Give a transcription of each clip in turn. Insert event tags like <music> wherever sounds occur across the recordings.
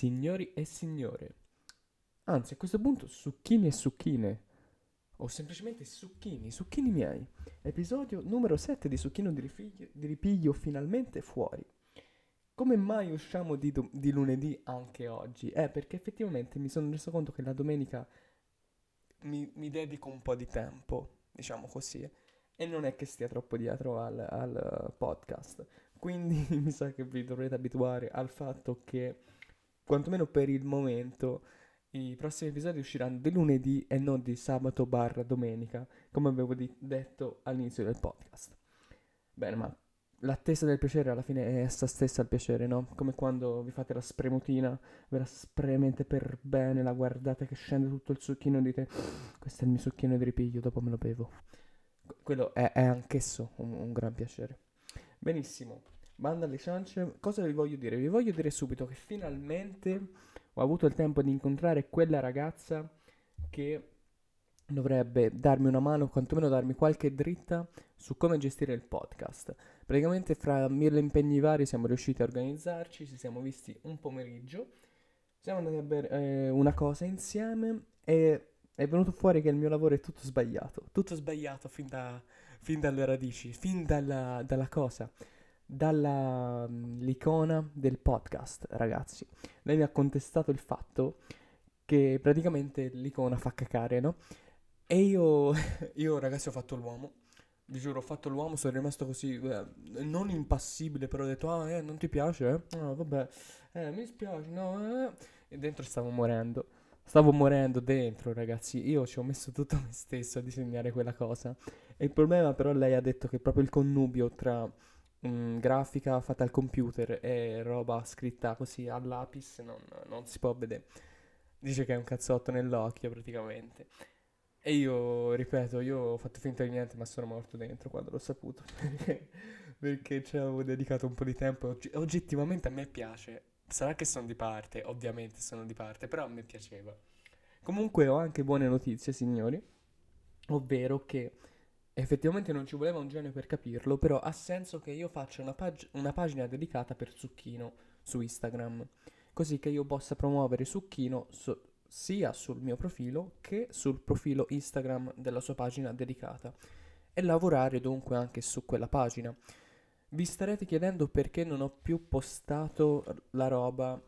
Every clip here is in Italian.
Signori e signore, anzi a questo punto succhini e succhine, o semplicemente succhini, succhini miei, episodio numero 7 di Succhino di ripiglio, di ripiglio finalmente fuori. Come mai usciamo di, do- di lunedì anche oggi? Eh, perché effettivamente mi sono reso conto che la domenica mi, mi dedico un po' di tempo, diciamo così, e non è che stia troppo dietro al, al podcast. Quindi <laughs> mi sa che vi dovrete abituare al fatto che, quantomeno per il momento, i prossimi episodi usciranno di lunedì e non di sabato barra domenica, come avevo di- detto all'inizio del podcast. Bene, ma l'attesa del piacere alla fine è essa stessa il piacere, no? Come quando vi fate la spremutina, ve la spremete per bene, la guardate che scende tutto il succhino e dite questo è il mio succhino di ripiglio, dopo me lo bevo. Quello è, è anch'esso un, un gran piacere. Benissimo, banda alle ciance, cosa vi voglio dire? Vi voglio dire subito che finalmente ho avuto il tempo di incontrare quella ragazza che dovrebbe darmi una mano, quantomeno darmi qualche dritta su come gestire il podcast. Praticamente fra mille impegni vari siamo riusciti a organizzarci, ci siamo visti un pomeriggio, siamo andati a bere eh, una cosa insieme e è venuto fuori che il mio lavoro è tutto sbagliato, tutto sbagliato fin, da, fin dalle radici, fin dalla, dalla cosa, dall'icona del podcast, ragazzi. Lei mi ha contestato il fatto che praticamente l'icona fa cacare, no? E io, <laughs> io ragazzi ho fatto l'uomo, vi giuro ho fatto l'uomo, sono rimasto così, eh, non impassibile, però ho detto, ah, eh, non ti piace? Eh? No, vabbè, eh, mi dispiace, no, eh. E dentro stavo morendo. Stavo morendo dentro, ragazzi. Io ci ho messo tutto me stesso a disegnare quella cosa. E il problema, però, lei ha detto che proprio il connubio tra mm, grafica fatta al computer e roba scritta così a lapis non, non si può vedere. Dice che è un cazzotto nell'occhio, praticamente. E io, ripeto, io ho fatto finta di niente, ma sono morto dentro quando l'ho saputo. Perché, <laughs> perché ci avevo dedicato un po' di tempo. oggi- oggettivamente a me piace. Sarà che sono di parte, ovviamente sono di parte, però a me piaceva. Comunque ho anche buone notizie, signori, ovvero che effettivamente non ci voleva un genio per capirlo, però ha senso che io faccia una, pag- una pagina dedicata per Zucchino su Instagram, così che io possa promuovere Zucchino so- sia sul mio profilo che sul profilo Instagram della sua pagina dedicata e lavorare dunque anche su quella pagina. Vi starete chiedendo perché non ho più postato la roba.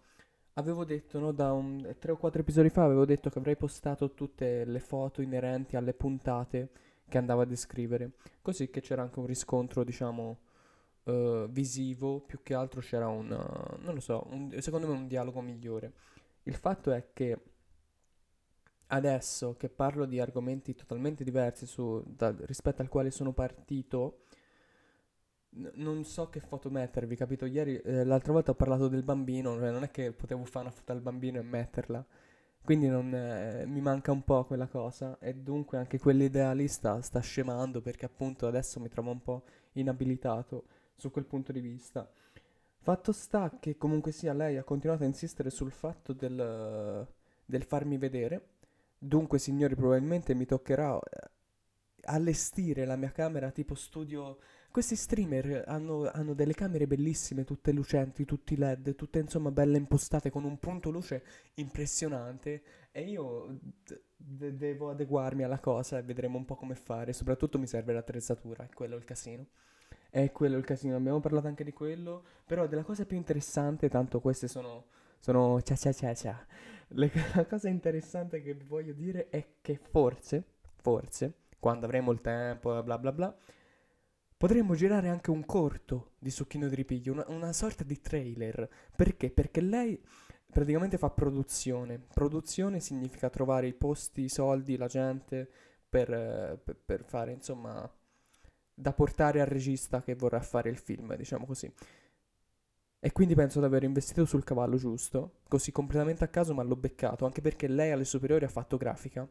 Avevo detto, no, da un 3 o 4 episodi fa avevo detto che avrei postato tutte le foto inerenti alle puntate che andavo a descrivere, così che c'era anche un riscontro, diciamo, eh, visivo, più che altro c'era un, eh, non lo so, un- secondo me un dialogo migliore. Il fatto è che adesso che parlo di argomenti totalmente diversi su- da- rispetto al quale sono partito, non so che foto mettervi, capito? Ieri, eh, l'altra volta ho parlato del bambino, cioè non è che potevo fare una foto al bambino e metterla, quindi non, eh, mi manca un po' quella cosa e dunque anche quell'idea lì sta, sta scemando perché appunto adesso mi trovo un po' inabilitato su quel punto di vista. Fatto sta che comunque sia lei ha continuato a insistere sul fatto del, del farmi vedere. Dunque, signori, probabilmente mi toccherà eh, allestire la mia camera tipo studio. Questi streamer hanno, hanno delle camere bellissime, tutte lucenti, tutti LED, tutte insomma belle impostate con un punto luce impressionante. E io de- devo adeguarmi alla cosa e vedremo un po' come fare. Soprattutto mi serve l'attrezzatura, è quello il casino. È quello il casino, abbiamo parlato anche di quello. Però della cosa più interessante, tanto queste sono. Sono cia cia cia cia. Le- la cosa interessante che voglio dire è che forse, forse, quando avremo il tempo, bla bla bla, potremmo girare anche un corto di Succhino di Ripiglio, una, una sorta di trailer. Perché? Perché lei praticamente fa produzione. Produzione significa trovare i posti, i soldi, la gente per, per- per fare, insomma, da portare al regista che vorrà fare il film, diciamo così. E quindi penso di aver investito sul cavallo giusto, così completamente a caso, ma l'ho beccato, anche perché lei alle superiori ha fatto grafica,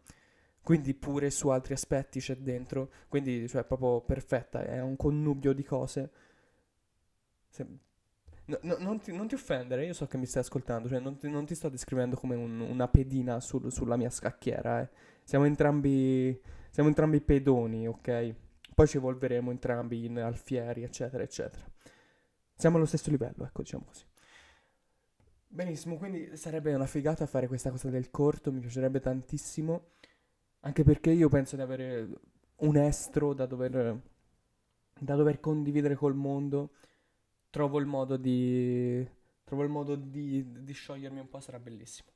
quindi pure su altri aspetti c'è dentro, quindi cioè proprio perfetta, è un connubio di cose. Se- no- no- non, ti, non ti offendere, io so che mi stai ascoltando, cioè non ti, non ti sto descrivendo come un- una pedina sul- sulla mia scacchiera, eh. Siamo entrambi, siamo entrambi pedoni, ok? Poi ci evolveremo entrambi in alfieri, eccetera, eccetera. Siamo allo stesso livello, ecco, diciamo così. Benissimo, quindi sarebbe una figata fare questa cosa del corto, mi piacerebbe tantissimo, anche perché io penso di avere un estro da dover, da dover condividere col mondo. Trovo il modo di, trovo il modo di, di sciogliermi un po', sarà bellissimo.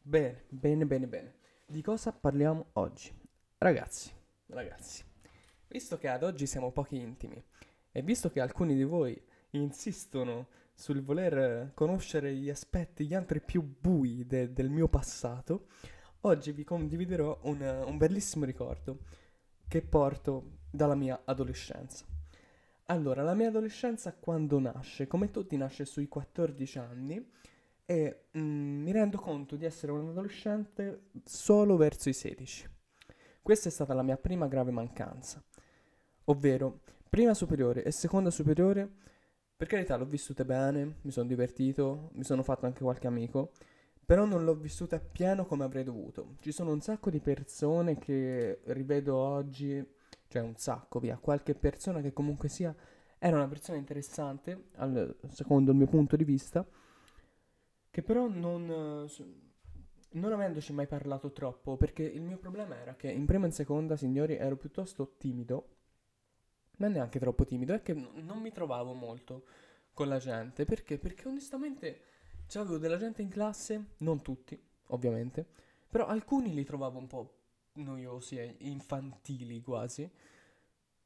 Bene, bene, bene, bene. Di cosa parliamo oggi? Ragazzi, ragazzi, visto che ad oggi siamo pochi intimi e visto che alcuni di voi insistono sul voler conoscere gli aspetti, gli altri più bui de- del mio passato, oggi vi condividerò un, un bellissimo ricordo che porto dalla mia adolescenza. Allora, la mia adolescenza quando nasce? Come tutti nasce sui 14 anni e mm, mi rendo conto di essere un adolescente solo verso i 16. Questa è stata la mia prima grave mancanza, ovvero prima superiore e seconda superiore, per carità l'ho vissute bene, mi sono divertito, mi sono fatto anche qualche amico, però non l'ho vissuta appieno come avrei dovuto. Ci sono un sacco di persone che rivedo oggi, cioè un sacco, via, qualche persona che comunque sia era una persona interessante, al, secondo il mio punto di vista, che però non, non avendoci mai parlato troppo, perché il mio problema era che in prima e in seconda, signori, ero piuttosto timido, ma neanche troppo timido, è che non mi trovavo molto con la gente, perché? Perché onestamente c'avevo della gente in classe, non tutti, ovviamente, però alcuni li trovavo un po' noiosi e infantili quasi.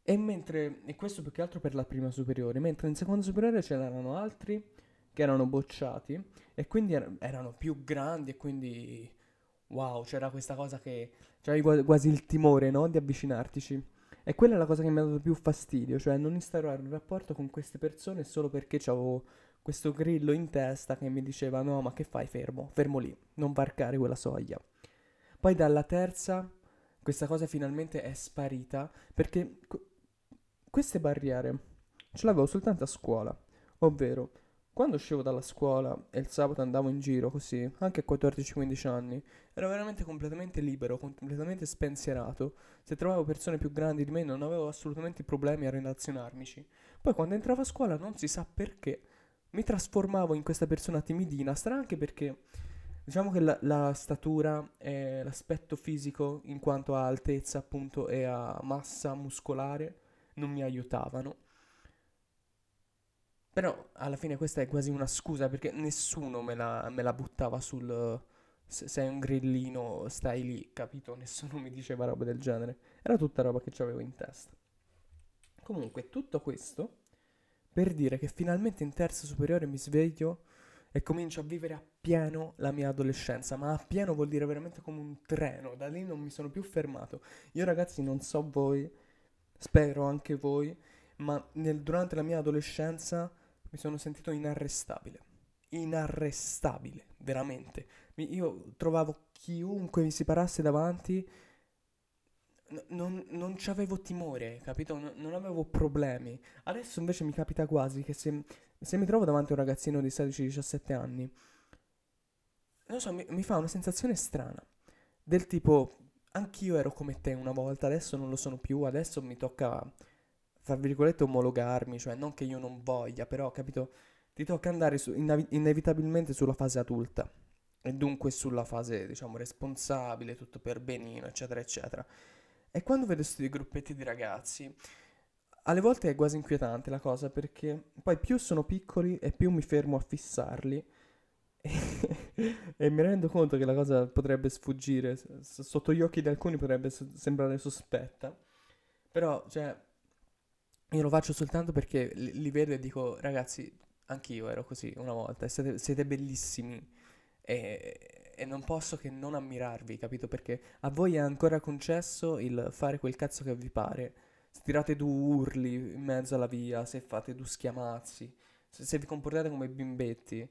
E mentre, e questo più che altro per la prima superiore, mentre in seconda superiore ce n'erano altri che erano bocciati e quindi er- erano più grandi e quindi wow, c'era questa cosa che c'avevi quasi il timore, no, di avvicinartici. E quella è la cosa che mi ha dato più fastidio, cioè non instaurare un rapporto con queste persone solo perché avevo questo grillo in testa che mi diceva no, ma che fai fermo, fermo lì, non varcare quella soglia. Poi dalla terza questa cosa finalmente è sparita perché queste barriere ce l'avevo soltanto a scuola, ovvero quando uscivo dalla scuola e il sabato andavo in giro così, anche a 14-15 anni, ero veramente completamente libero, completamente spensierato. Se trovavo persone più grandi di me non avevo assolutamente problemi a relazionarmici. Poi quando entravo a scuola non si sa perché mi trasformavo in questa persona timidina, sarà anche perché diciamo che la, la statura e l'aspetto fisico in quanto a altezza appunto e a massa muscolare non mi aiutavano. Però alla fine questa è quasi una scusa perché nessuno me la, me la buttava sul se sei un grillino stai lì, capito? Nessuno mi diceva roba del genere. Era tutta roba che avevo in testa. Comunque, tutto questo per dire che finalmente in terza superiore mi sveglio e comincio a vivere appieno la mia adolescenza, ma appieno vuol dire veramente come un treno, da lì non mi sono più fermato. Io ragazzi non so voi, spero anche voi, ma nel, durante la mia adolescenza mi sono sentito inarrestabile. Inarrestabile, veramente. Io trovavo chiunque mi si parasse davanti, n- non, non avevo timore, capito? N- non avevo problemi. Adesso invece mi capita quasi che se, se mi trovo davanti a un ragazzino di 16-17 anni, non so, mi, mi fa una sensazione strana. Del tipo, anch'io ero come te una volta, adesso non lo sono più, adesso mi tocca, fra virgolette, omologarmi, cioè non che io non voglia, però, capito, ti tocca andare su, innavi- inevitabilmente sulla fase adulta e dunque sulla fase, diciamo, responsabile, tutto per benino, eccetera, eccetera. E quando vedo questi gruppetti di ragazzi, alle volte è quasi inquietante la cosa perché poi più sono piccoli e più mi fermo a fissarli. <laughs> E mi rendo conto che la cosa potrebbe sfuggire, sotto gli occhi di alcuni potrebbe sembrare sospetta, però, cioè, io lo faccio soltanto perché li, li vedo e dico, ragazzi, anch'io ero così una volta, siete, siete bellissimi e, e, non posso che non ammirarvi, capito? Perché a voi è ancora concesso il fare quel cazzo che vi pare, se tirate due urli in mezzo alla via, se fate due schiamazzi, se, se vi comportate come bimbetti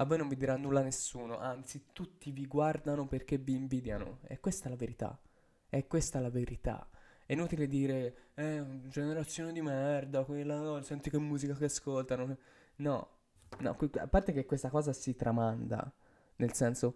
a voi non vi dirà nulla nessuno, anzi tutti vi guardano perché vi invidiano. E questa è la verità. E questa è la verità. È inutile dire, eh, generazione di merda, quella, no, senti che musica che ascoltano. No, no, a parte che questa cosa si tramanda, nel senso,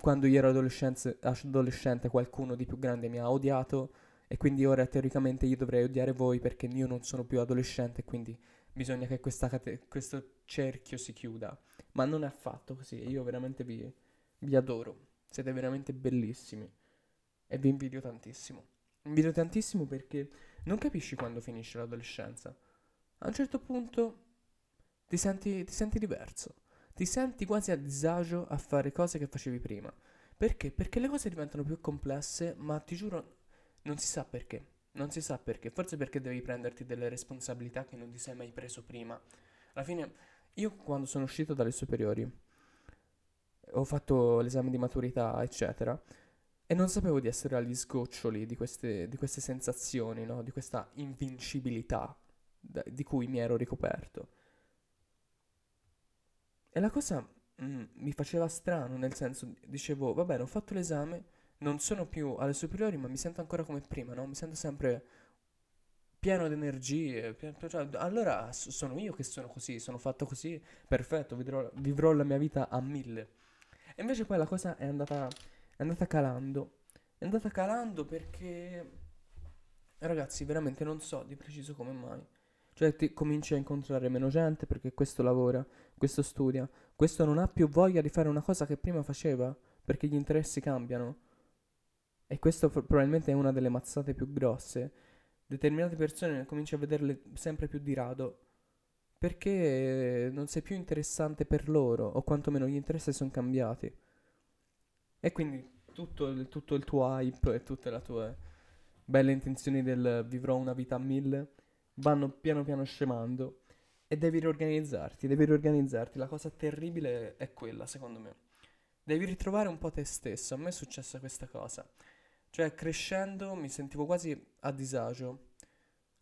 quando io ero adolescente qualcuno di più grande mi ha odiato e quindi ora teoricamente io dovrei odiare voi perché io non sono più adolescente quindi bisogna che cate- questo cerchio si chiuda. Ma non è affatto così. Io veramente vi, vi adoro. Siete veramente bellissimi. E vi invidio tantissimo. Invidio tantissimo perché non capisci quando finisce l'adolescenza. A un certo punto ti senti, ti senti diverso. Ti senti quasi a disagio a fare cose che facevi prima. Perché? Perché le cose diventano più complesse, ma ti giuro, non si sa perché. Non si sa perché. Forse perché devi prenderti delle responsabilità che non ti sei mai preso prima. Alla fine, io quando sono uscito dalle superiori, ho fatto l'esame di maturità, eccetera, e non sapevo di essere agli sgoccioli di queste, di queste sensazioni, no? Di questa invincibilità da, di cui mi ero ricoperto. E la cosa mm, mi faceva strano, nel senso, dicevo, va bene, ho fatto l'esame, non sono più alle superiori, ma mi sento ancora come prima, no? Mi sento sempre pieno di energie. Cioè, allora sono io che sono così, sono fatto così, perfetto, vivrò, vivrò la mia vita a mille. E invece poi la cosa è andata, è andata calando. È andata calando perché... Ragazzi, veramente non so di preciso come mai. Cioè ti cominci a incontrare meno gente perché questo lavora, questo studia, questo non ha più voglia di fare una cosa che prima faceva perché gli interessi cambiano. E questo probabilmente è una delle mazzate più grosse. Determinate persone cominci a vederle sempre più di rado perché non sei più interessante per loro o quantomeno gli interessi sono cambiati. E quindi tutto il, tutto il tuo hype e tutte le tue belle intenzioni del vivrò una vita a mille vanno piano piano scemando e devi riorganizzarti, devi riorganizzarti. La cosa terribile è quella, secondo me. Devi ritrovare un po' te stesso. A me è successa questa cosa. Cioè, crescendo mi sentivo quasi a disagio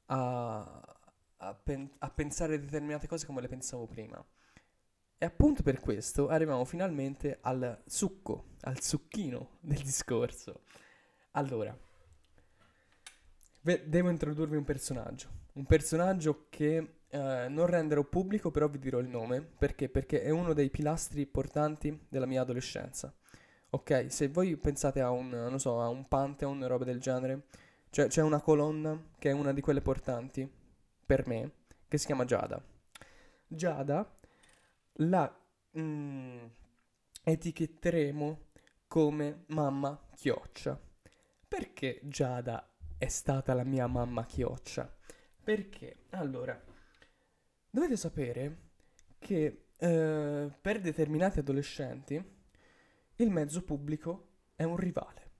a, a, pen- a pensare determinate cose come le pensavo prima. E appunto per questo arriviamo finalmente al succo, al succhino del discorso. Allora, devo introdurvi un personaggio un personaggio che eh, non renderò pubblico, però vi dirò il nome. Perché? Perché è uno dei pilastri portanti della mia adolescenza. Ok, se voi pensate a un, non so, a un Pantheon, roba del genere, cioè c'è una colonna che è una di quelle portanti, per me, che si chiama Giada. Giada la mm, etichetteremo come mamma chioccia. Perché Giada è stata la mia mamma chioccia? Perché? Allora, dovete sapere che eh, per determinati adolescenti il mezzo pubblico è un rivale,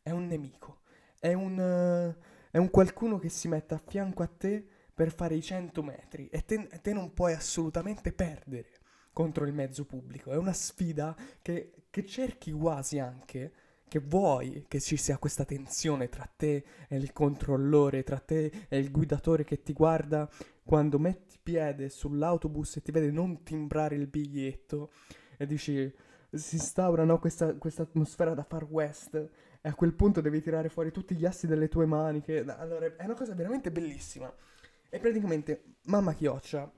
è un nemico, è un, uh, è un qualcuno che si mette a fianco a te per fare i 100 metri e te, te, non puoi assolutamente perdere contro il mezzo pubblico. È una sfida che, che cerchi quasi anche che vuoi che ci sia questa tensione tra te e il controllore, tra te e il guidatore che ti guarda quando metti piede sull'autobus e ti vede non timbrare il biglietto e dici si instaura no, questa, questa atmosfera da far west e a quel punto devi tirare fuori tutti gli assi delle tue maniche. Allora è una cosa veramente bellissima. E praticamente mamma Chioccia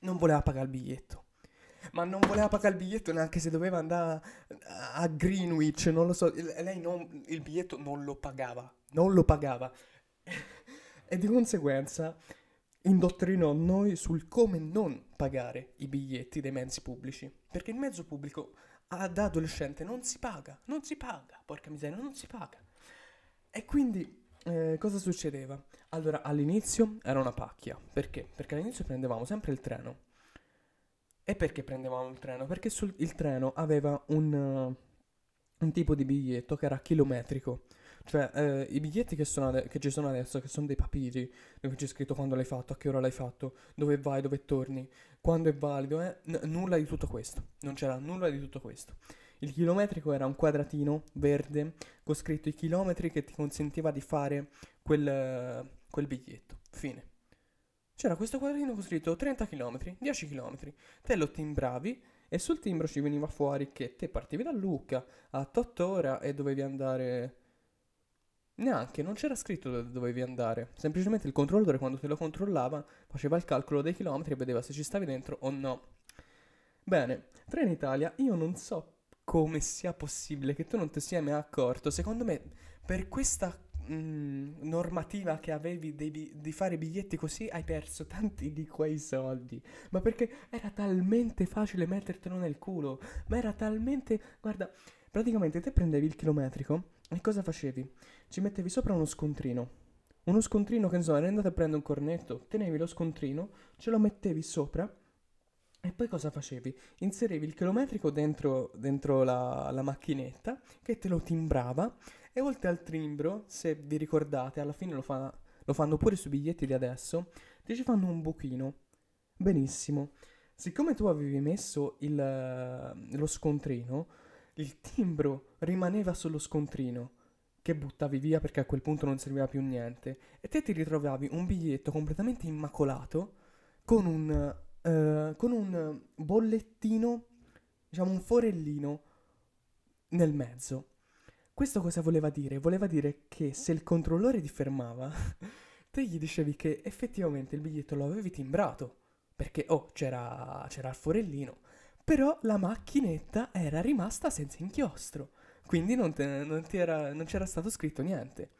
non voleva pagare il biglietto ma non voleva pagare il biglietto neanche se doveva andare a Greenwich, non lo so, lei non, il biglietto non lo pagava, non lo pagava. e di conseguenza indottrinò noi sul come non pagare i biglietti dei mezzi pubblici, perché il mezzo pubblico ad adolescente non si paga, non si paga, porca miseria, non si paga. E quindi eh, cosa succedeva? Allora, all'inizio era una pacchia, perché? Perché all'inizio prendevamo sempre il treno e perché prendevamo il treno? Perché sul, il treno aveva un, uh, un, tipo di biglietto che era chilometrico. Cioè, eh, i biglietti che, ade- che, ci sono adesso, che sono dei papiri, dove c'è scritto quando l'hai fatto, a che ora l'hai fatto, dove vai, dove torni, quando è valido, eh? N- nulla di tutto questo. Non c'era nulla di tutto questo. Il chilometrico era un quadratino verde con scritto i chilometri che ti consentiva di fare quel, quel biglietto. Fine. C'era questo quadrino con scritto 30 km, 10 km. Te lo timbravi e sul timbro ci veniva fuori che te partivi da Lucca a 8 ore e dovevi andare... Neanche, non c'era scritto dove dovevi andare. Semplicemente il controllatore quando te lo controllava faceva il calcolo dei chilometri e vedeva se ci stavi dentro o no. Bene, Trenitalia, io non so come sia possibile che tu non ti sia mai accorto. Secondo me, per questa mm, normativa che avevi bi- di fare biglietti così, hai perso tanti di quei soldi. Ma perché era talmente facile mettertelo nel culo. Ma era talmente... Guarda, praticamente te prendevi il chilometrico e cosa facevi? Ci mettevi sopra uno scontrino. Uno scontrino che insomma, eri andato a prendere un cornetto, tenevi lo scontrino, ce lo mettevi sopra e poi cosa facevi? Inserivi il chilometrico dentro, dentro la, la, macchinetta che te lo timbrava e oltre al timbro, se vi ricordate, alla fine lo, fa, lo fanno pure sui biglietti di adesso, ti ci fanno un buchino. Benissimo. Siccome tu avevi messo il, lo scontrino, il timbro rimaneva sullo scontrino che buttavi via perché a quel punto non serviva più niente e te ti ritrovavi un biglietto completamente immacolato con un eh, con un bollettino, diciamo un forellino nel mezzo. Questo cosa voleva dire? Voleva dire che se il controllore ti fermava, <laughs> te gli dicevi che effettivamente il biglietto lo avevi timbrato, perché oh, c'era, c'era il forellino, però la macchinetta era rimasta senza inchiostro, quindi non, te, non, era, non c'era stato scritto niente.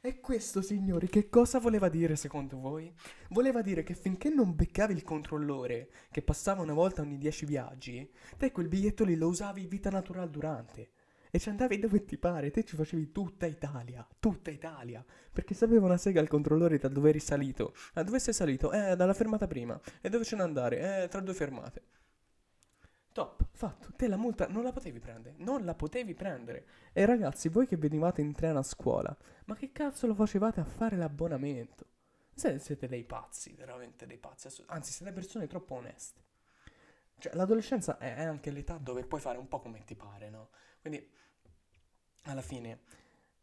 E questo, signori, che cosa voleva dire secondo voi? Voleva dire che finché non beccavi il controllore, che passava una volta ogni dieci viaggi, te quel biglietto lì lo usavi vita naturale durante. E ci andavi dove ti pare, te ci facevi tutta Italia, tutta Italia. Perché sapeva una sega il controllore da dove eri salito. A dove sei salito? Eh, dalla fermata prima. E dove ce ne andare? Eh, tra due fermate. Top, fatto. Te la multa non la potevi prendere. Non la potevi prendere. E ragazzi, voi che venivate in treno a scuola, ma che cazzo lo facevate a fare l'abbonamento? Se siete dei pazzi, veramente dei pazzi. Anzi, siete persone troppo oneste. Cioè, l'adolescenza è anche l'età dove puoi fare un po' come ti pare, no? Quindi, alla fine,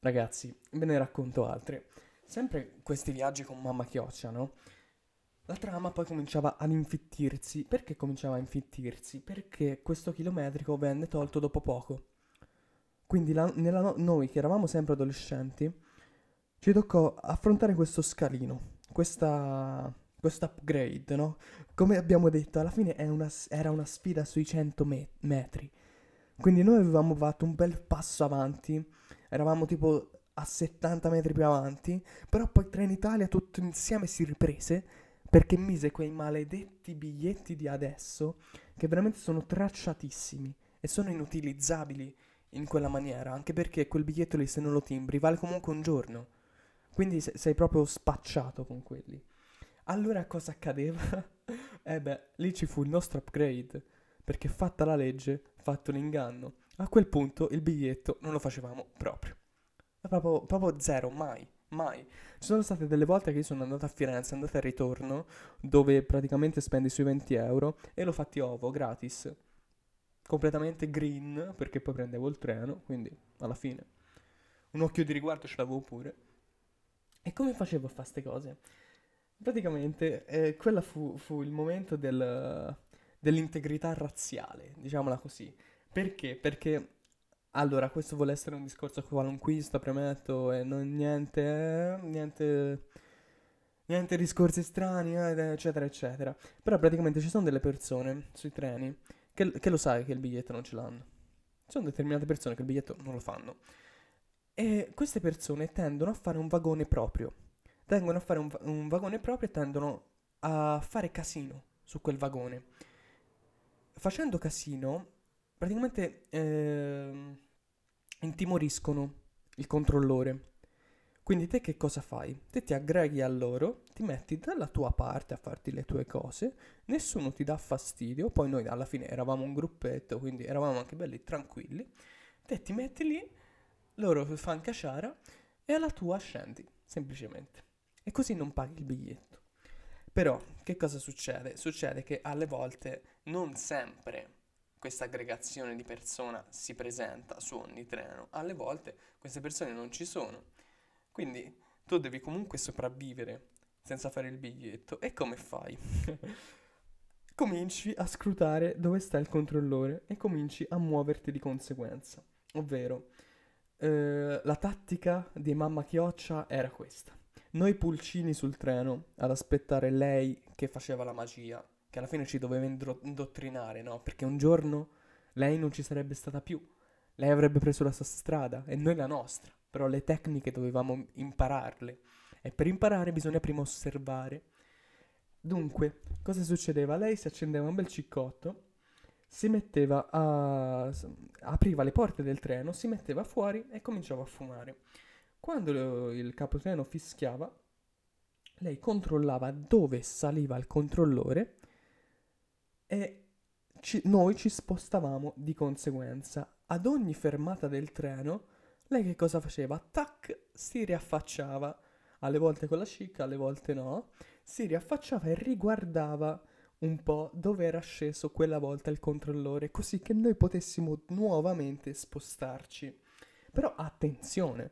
ragazzi, ve ne racconto altre. Sempre questi viaggi con mamma chioccia, no? La trama poi cominciava ad infittirsi. Perché cominciava a infittirsi? Perché questo chilometrico venne tolto dopo poco. Quindi la, no- noi che eravamo sempre adolescenti, ci toccò affrontare questo scalino, questa, questo upgrade, no? Come abbiamo detto, alla fine una, era una sfida sui 100 me- metri. Quindi noi avevamo fatto un bel passo avanti, eravamo tipo a 70 metri più avanti, però poi Trenitalia tutto insieme si riprese perché mise quei maledetti biglietti di adesso che veramente sono tracciatissimi e sono inutilizzabili in quella maniera, anche perché quel biglietto lì se non lo timbri vale comunque un giorno. Quindi se- sei proprio spacciato con quelli. Allora cosa accadeva? <laughs> eh beh, lì ci fu il nostro upgrade, perché fatta la legge, fatto l'inganno. A quel punto il biglietto non lo facevamo proprio. Proprio, proprio zero, mai. Mai. Ci sono state delle volte che io sono andato a Firenze, andato e ritorno, dove praticamente spendi sui 20 euro e l'ho fatti ovo gratis. Completamente green, perché poi prendevo il treno, quindi alla fine. Un occhio di riguardo ce l'avevo pure. E come facevo a fare queste cose? Praticamente, eh, quello fu, fu, il momento del, dell'integrità razziale, diciamola così. Perché? Perché allora, questo vuole essere un discorso qualunquista, premetto, e non niente, niente, niente discorsi strani, eh, eccetera, eccetera. Però praticamente ci sono delle persone sui treni che, che lo sai che il biglietto non ce l'hanno. Ci sono determinate persone che il biglietto non lo fanno. E queste persone tendono a fare un vagone proprio. Tendono a fare un, un vagone proprio e tendono a fare casino su quel vagone. Facendo casino, praticamente eh, intimoriscono il controllore. Quindi te che cosa fai? Te ti aggreghi a loro, ti metti dalla tua parte a farti le tue cose, nessuno ti dà fastidio, poi noi alla fine eravamo un gruppetto, quindi eravamo anche belli tranquilli, te ti metti lì, loro fanno casciara e alla tua scendi, semplicemente. E così non paghi il biglietto. Però, che cosa succede? Succede che alle volte non sempre questa aggregazione di persona si presenta su ogni treno. Alle volte queste persone non ci sono. Quindi tu devi comunque sopravvivere senza fare il biglietto. E come fai? <laughs> cominci a scrutare dove sta il controllore e cominci a muoverti di conseguenza. Ovvero, eh, la tattica di mamma Chioccia era questa. Noi pulcini sul treno ad aspettare lei che faceva la magia che alla fine ci doveva indottrinare, no? Perché un giorno lei non ci sarebbe stata più, lei avrebbe preso la sua strada e noi la nostra. però le tecniche dovevamo impararle e per imparare bisogna prima osservare. Dunque, cosa succedeva? Lei si accendeva un bel ciccotto, si metteva a... apriva le porte del treno, si metteva fuori e cominciava a fumare. Quando il capotreno fischiava, lei controllava dove saliva il controllore e ci, noi ci spostavamo di conseguenza. Ad ogni fermata del treno, lei che cosa faceva? Tac, si riaffacciava, alle volte con la cicca, alle volte no, si riaffacciava e riguardava un po' dove era sceso quella volta il controllore, così che noi potessimo nuovamente spostarci. Però attenzione,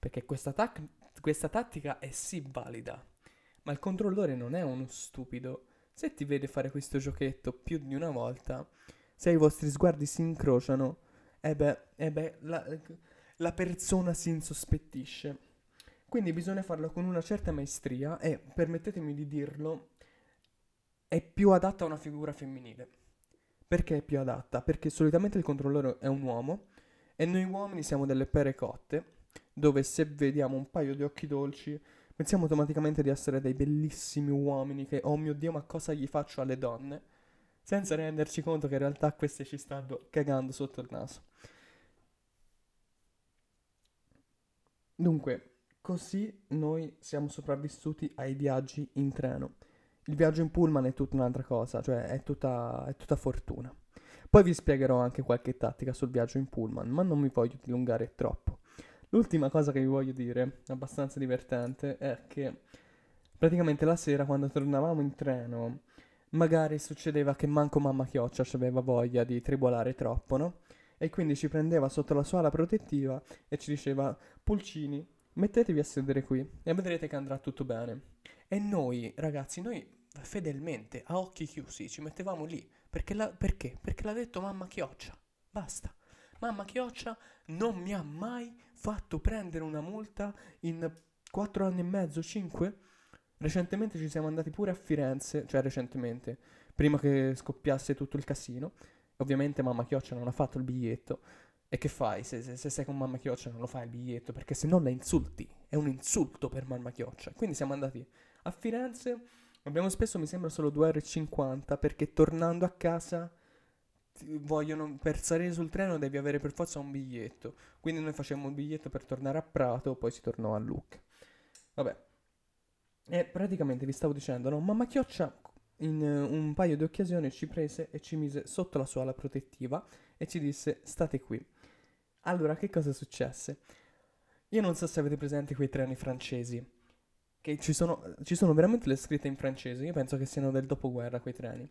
perché questa, tac- questa tattica è sì valida, ma il controllore non è uno stupido. Se ti vede fare questo giochetto più di una volta, se i vostri sguardi si incrociano, e eh beh, eh beh la, la persona si insospettisce. Quindi bisogna farlo con una certa maestria e, permettetemi di dirlo, è più adatta a una figura femminile. Perché è più adatta? Perché solitamente il controllore è un uomo e noi uomini siamo delle pere cotte dove se vediamo un paio di occhi dolci pensiamo automaticamente di essere dei bellissimi uomini che, oh mio Dio, ma cosa gli faccio alle donne? Senza renderci conto che in realtà queste ci stanno cagando sotto il naso. Dunque, così noi siamo sopravvissuti ai viaggi in treno. Il viaggio in pullman è tutta un'altra cosa, cioè è tutta, è tutta fortuna. Poi vi spiegherò anche qualche tattica sul viaggio in pullman, ma non mi voglio dilungare troppo. L'ultima cosa che vi voglio dire, abbastanza divertente, è che praticamente la sera quando tornavamo in treno, magari succedeva che manco mamma Chioccia aveva voglia di tribolare troppo, no? E quindi ci prendeva sotto la sua ala protettiva e ci diceva, pulcini, mettetevi a sedere qui e vedrete che andrà tutto bene. E noi, ragazzi, noi fedelmente, a occhi chiusi, ci mettevamo lì. Perché, la, perché? Perché l'ha detto mamma Chioccia. Basta. Mamma Chioccia non mi ha mai fatto prendere una multa in 4 anni e mezzo, 5. Recentemente ci siamo andati pure a Firenze, cioè recentemente, prima che scoppiasse tutto il casino. Ovviamente mamma Chioccia non ha fatto il biglietto. E che fai se, se, se sei con mamma Chioccia non lo fai il biglietto? Perché se no la insulti. È un insulto per mamma Chioccia. Quindi siamo andati a Firenze. Abbiamo speso, mi sembra, solo 2,50 euro perché tornando a casa vogliono, per salire sul treno devi avere per forza un biglietto. Quindi noi facciamo un biglietto per tornare a Prato, poi si tornò a Lucca. Vabbè. E praticamente vi stavo dicendo, no? Mamma Chioccia in uh, un paio di occasioni ci prese e ci mise sotto la sua ala protettiva e ci disse state qui. Allora, che cosa successe? Io non so se avete presente quei treni francesi, che ci sono, ci sono veramente le scritte in francese, io penso che siano del dopoguerra quei treni.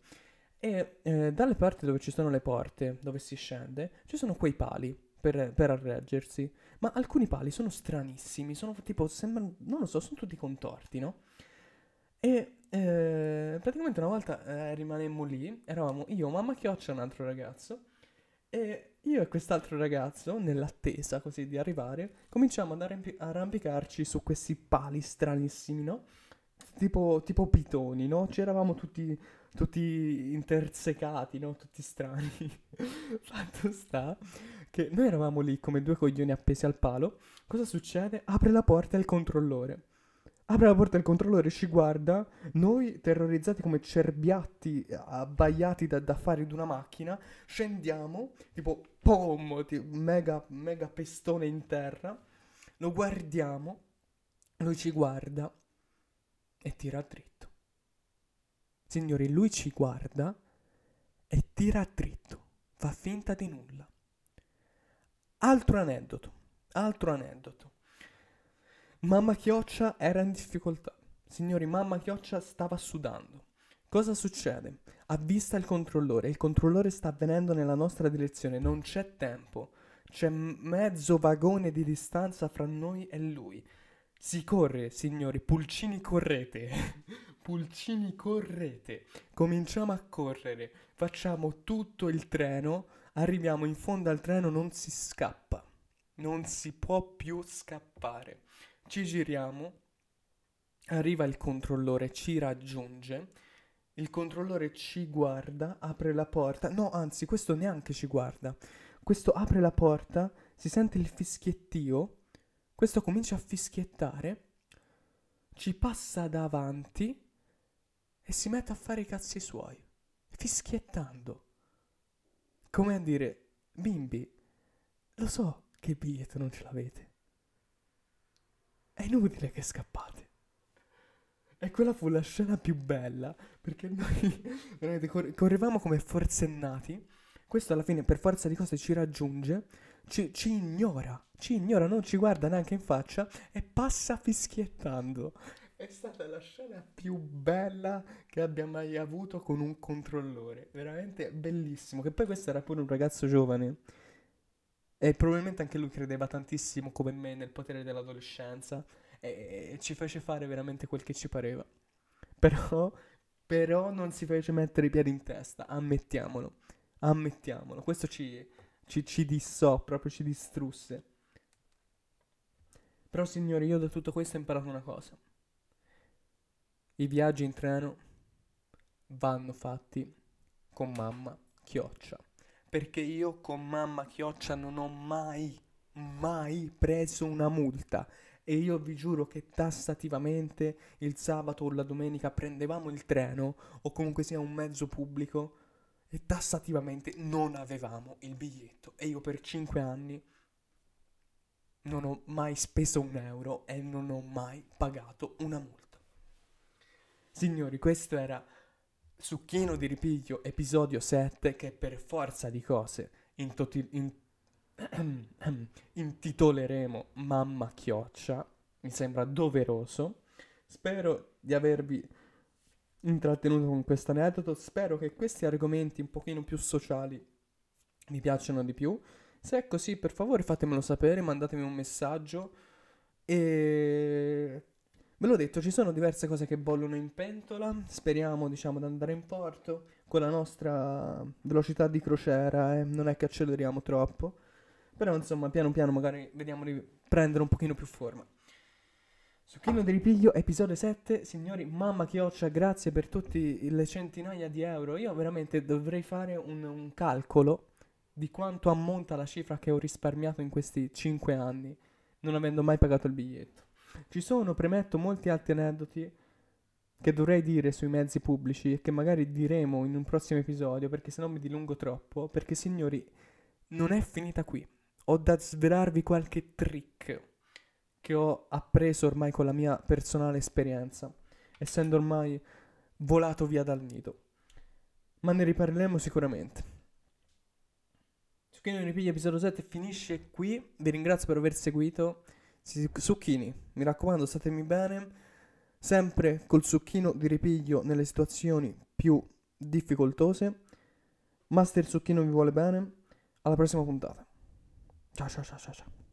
E eh, dalle parti dove ci sono le porte, dove si scende, ci sono quei pali per, per arreggersi. Ma alcuni pali sono stranissimi, sono tipo, sembrano, non lo so, sono tutti contorti, no? E eh, praticamente una volta eh, rimanemmo lì, eravamo io, mamma Chioccia e un altro ragazzo, e io e quest'altro ragazzo, nell'attesa così di arrivare, cominciamo ad arrampi- arrampicarci su questi pali stranissimi, no? Tipo, tipo pitoni, no? Ci eravamo tutti tutti intersecati, no? Tutti strani. <laughs> Fatto sta che noi eravamo lì come due coglioni appesi al palo. Cosa succede? Apre la porta il controllore. Apre la porta il controllore, ci guarda, noi terrorizzati come cerbiatti abbaiati da, da fare di una macchina, scendiamo, tipo pom, tipo, mega, mega pestone in terra, lo guardiamo, lui ci guarda e tira dritto. Signori, lui ci guarda e tira dritto, fa finta di nulla. Altro aneddoto, altro aneddoto. Mamma Chioccia era in difficoltà. Signori, mamma Chioccia stava sudando. Cosa succede? Avvista il controllore, il controllore sta venendo nella nostra direzione, non c'è tempo. C'è mezzo vagone di distanza fra noi e lui. Si corre, signori, pulcini correte. <laughs> Pulcini correte. Cominciamo a correre, facciamo tutto il treno, arriviamo in fondo al treno, non si scappa. Non si può più scappare. Ci giriamo, arriva il controllore, ci raggiunge. Il controllore ci guarda, apre la porta. No, anzi, questo neanche ci guarda. Questo apre la porta, si sente il fischiettio questo comincia a fischiettare, ci passa davanti e si mette a fare i cazzi suoi, fischiettando. Come a dire, bimbi, lo so che il biglietto non ce l'avete. È inutile che scappate. E quella fu la scena più bella, perché noi <laughs> veramente cor- correvamo come forsennati. Questo alla fine, per forza di cose, ci raggiunge, ci, ci ignora, ci ignora, non ci guarda neanche in faccia e passa fischiettando. È stata la scena più bella che abbia mai avuto con un controllore. Veramente bellissimo. Che poi questo era pure un ragazzo giovane. E probabilmente anche lui credeva tantissimo come me nel potere dell'adolescenza. E ci fece fare veramente quel che ci pareva. Però, però non si fece mettere i piedi in testa. Ammettiamolo. Ammettiamolo. Questo ci, ci, ci dissò, proprio ci distrusse. Però signori, io da tutto questo ho imparato una cosa. I viaggi in treno vanno fatti con mamma chioccia. Perché io con mamma chioccia non ho mai, mai preso una multa. E io vi giuro che tassativamente il sabato o la domenica prendevamo il treno o comunque sia un mezzo pubblico e tassativamente non avevamo il biglietto. E io per cinque anni non ho mai speso un euro e non ho mai pagato una multa. Signori, questo era Succhino di ripiglio, episodio 7, che per forza di cose intoti- in- <clears throat> intitoleremo Mamma Chioccia. Mi sembra doveroso. Spero di avervi intrattenuto con questo aneddoto. Spero che questi argomenti un pochino più sociali vi piacciono di più. Se è così, per favore fatemelo sapere, mandatemi un messaggio e Ve l'ho detto, ci sono diverse cose che bollono in pentola, speriamo diciamo di andare in porto con la nostra velocità di crociera eh, non è che acceleriamo troppo, però insomma piano piano magari vediamo di prendere un pochino più forma. Succhino di ripiglio, episodio 7, signori, mamma chioccia, grazie per tutte le centinaia di euro, io veramente dovrei fare un, un calcolo di quanto ammonta la cifra che ho risparmiato in questi 5 anni, non avendo mai pagato il biglietto. Ci sono, premetto, molti altri aneddoti che dovrei dire sui mezzi pubblici e che magari diremo in un prossimo episodio perché se no mi dilungo troppo. Perché, signori, non è finita qui. Ho da svelarvi qualche trick che ho appreso ormai con la mia personale esperienza, essendo ormai volato via dal nido. Ma ne riparleremo sicuramente. Zucchino Ripiglia episodio 7 finisce qui. Vi ringrazio per aver seguito. Succhini, mi raccomando, statemi bene. Sempre col succhino di ripiglio nelle situazioni più difficoltose. Master Succhino vi vuole bene. Alla prossima puntata. Ciao ciao ciao ciao ciao.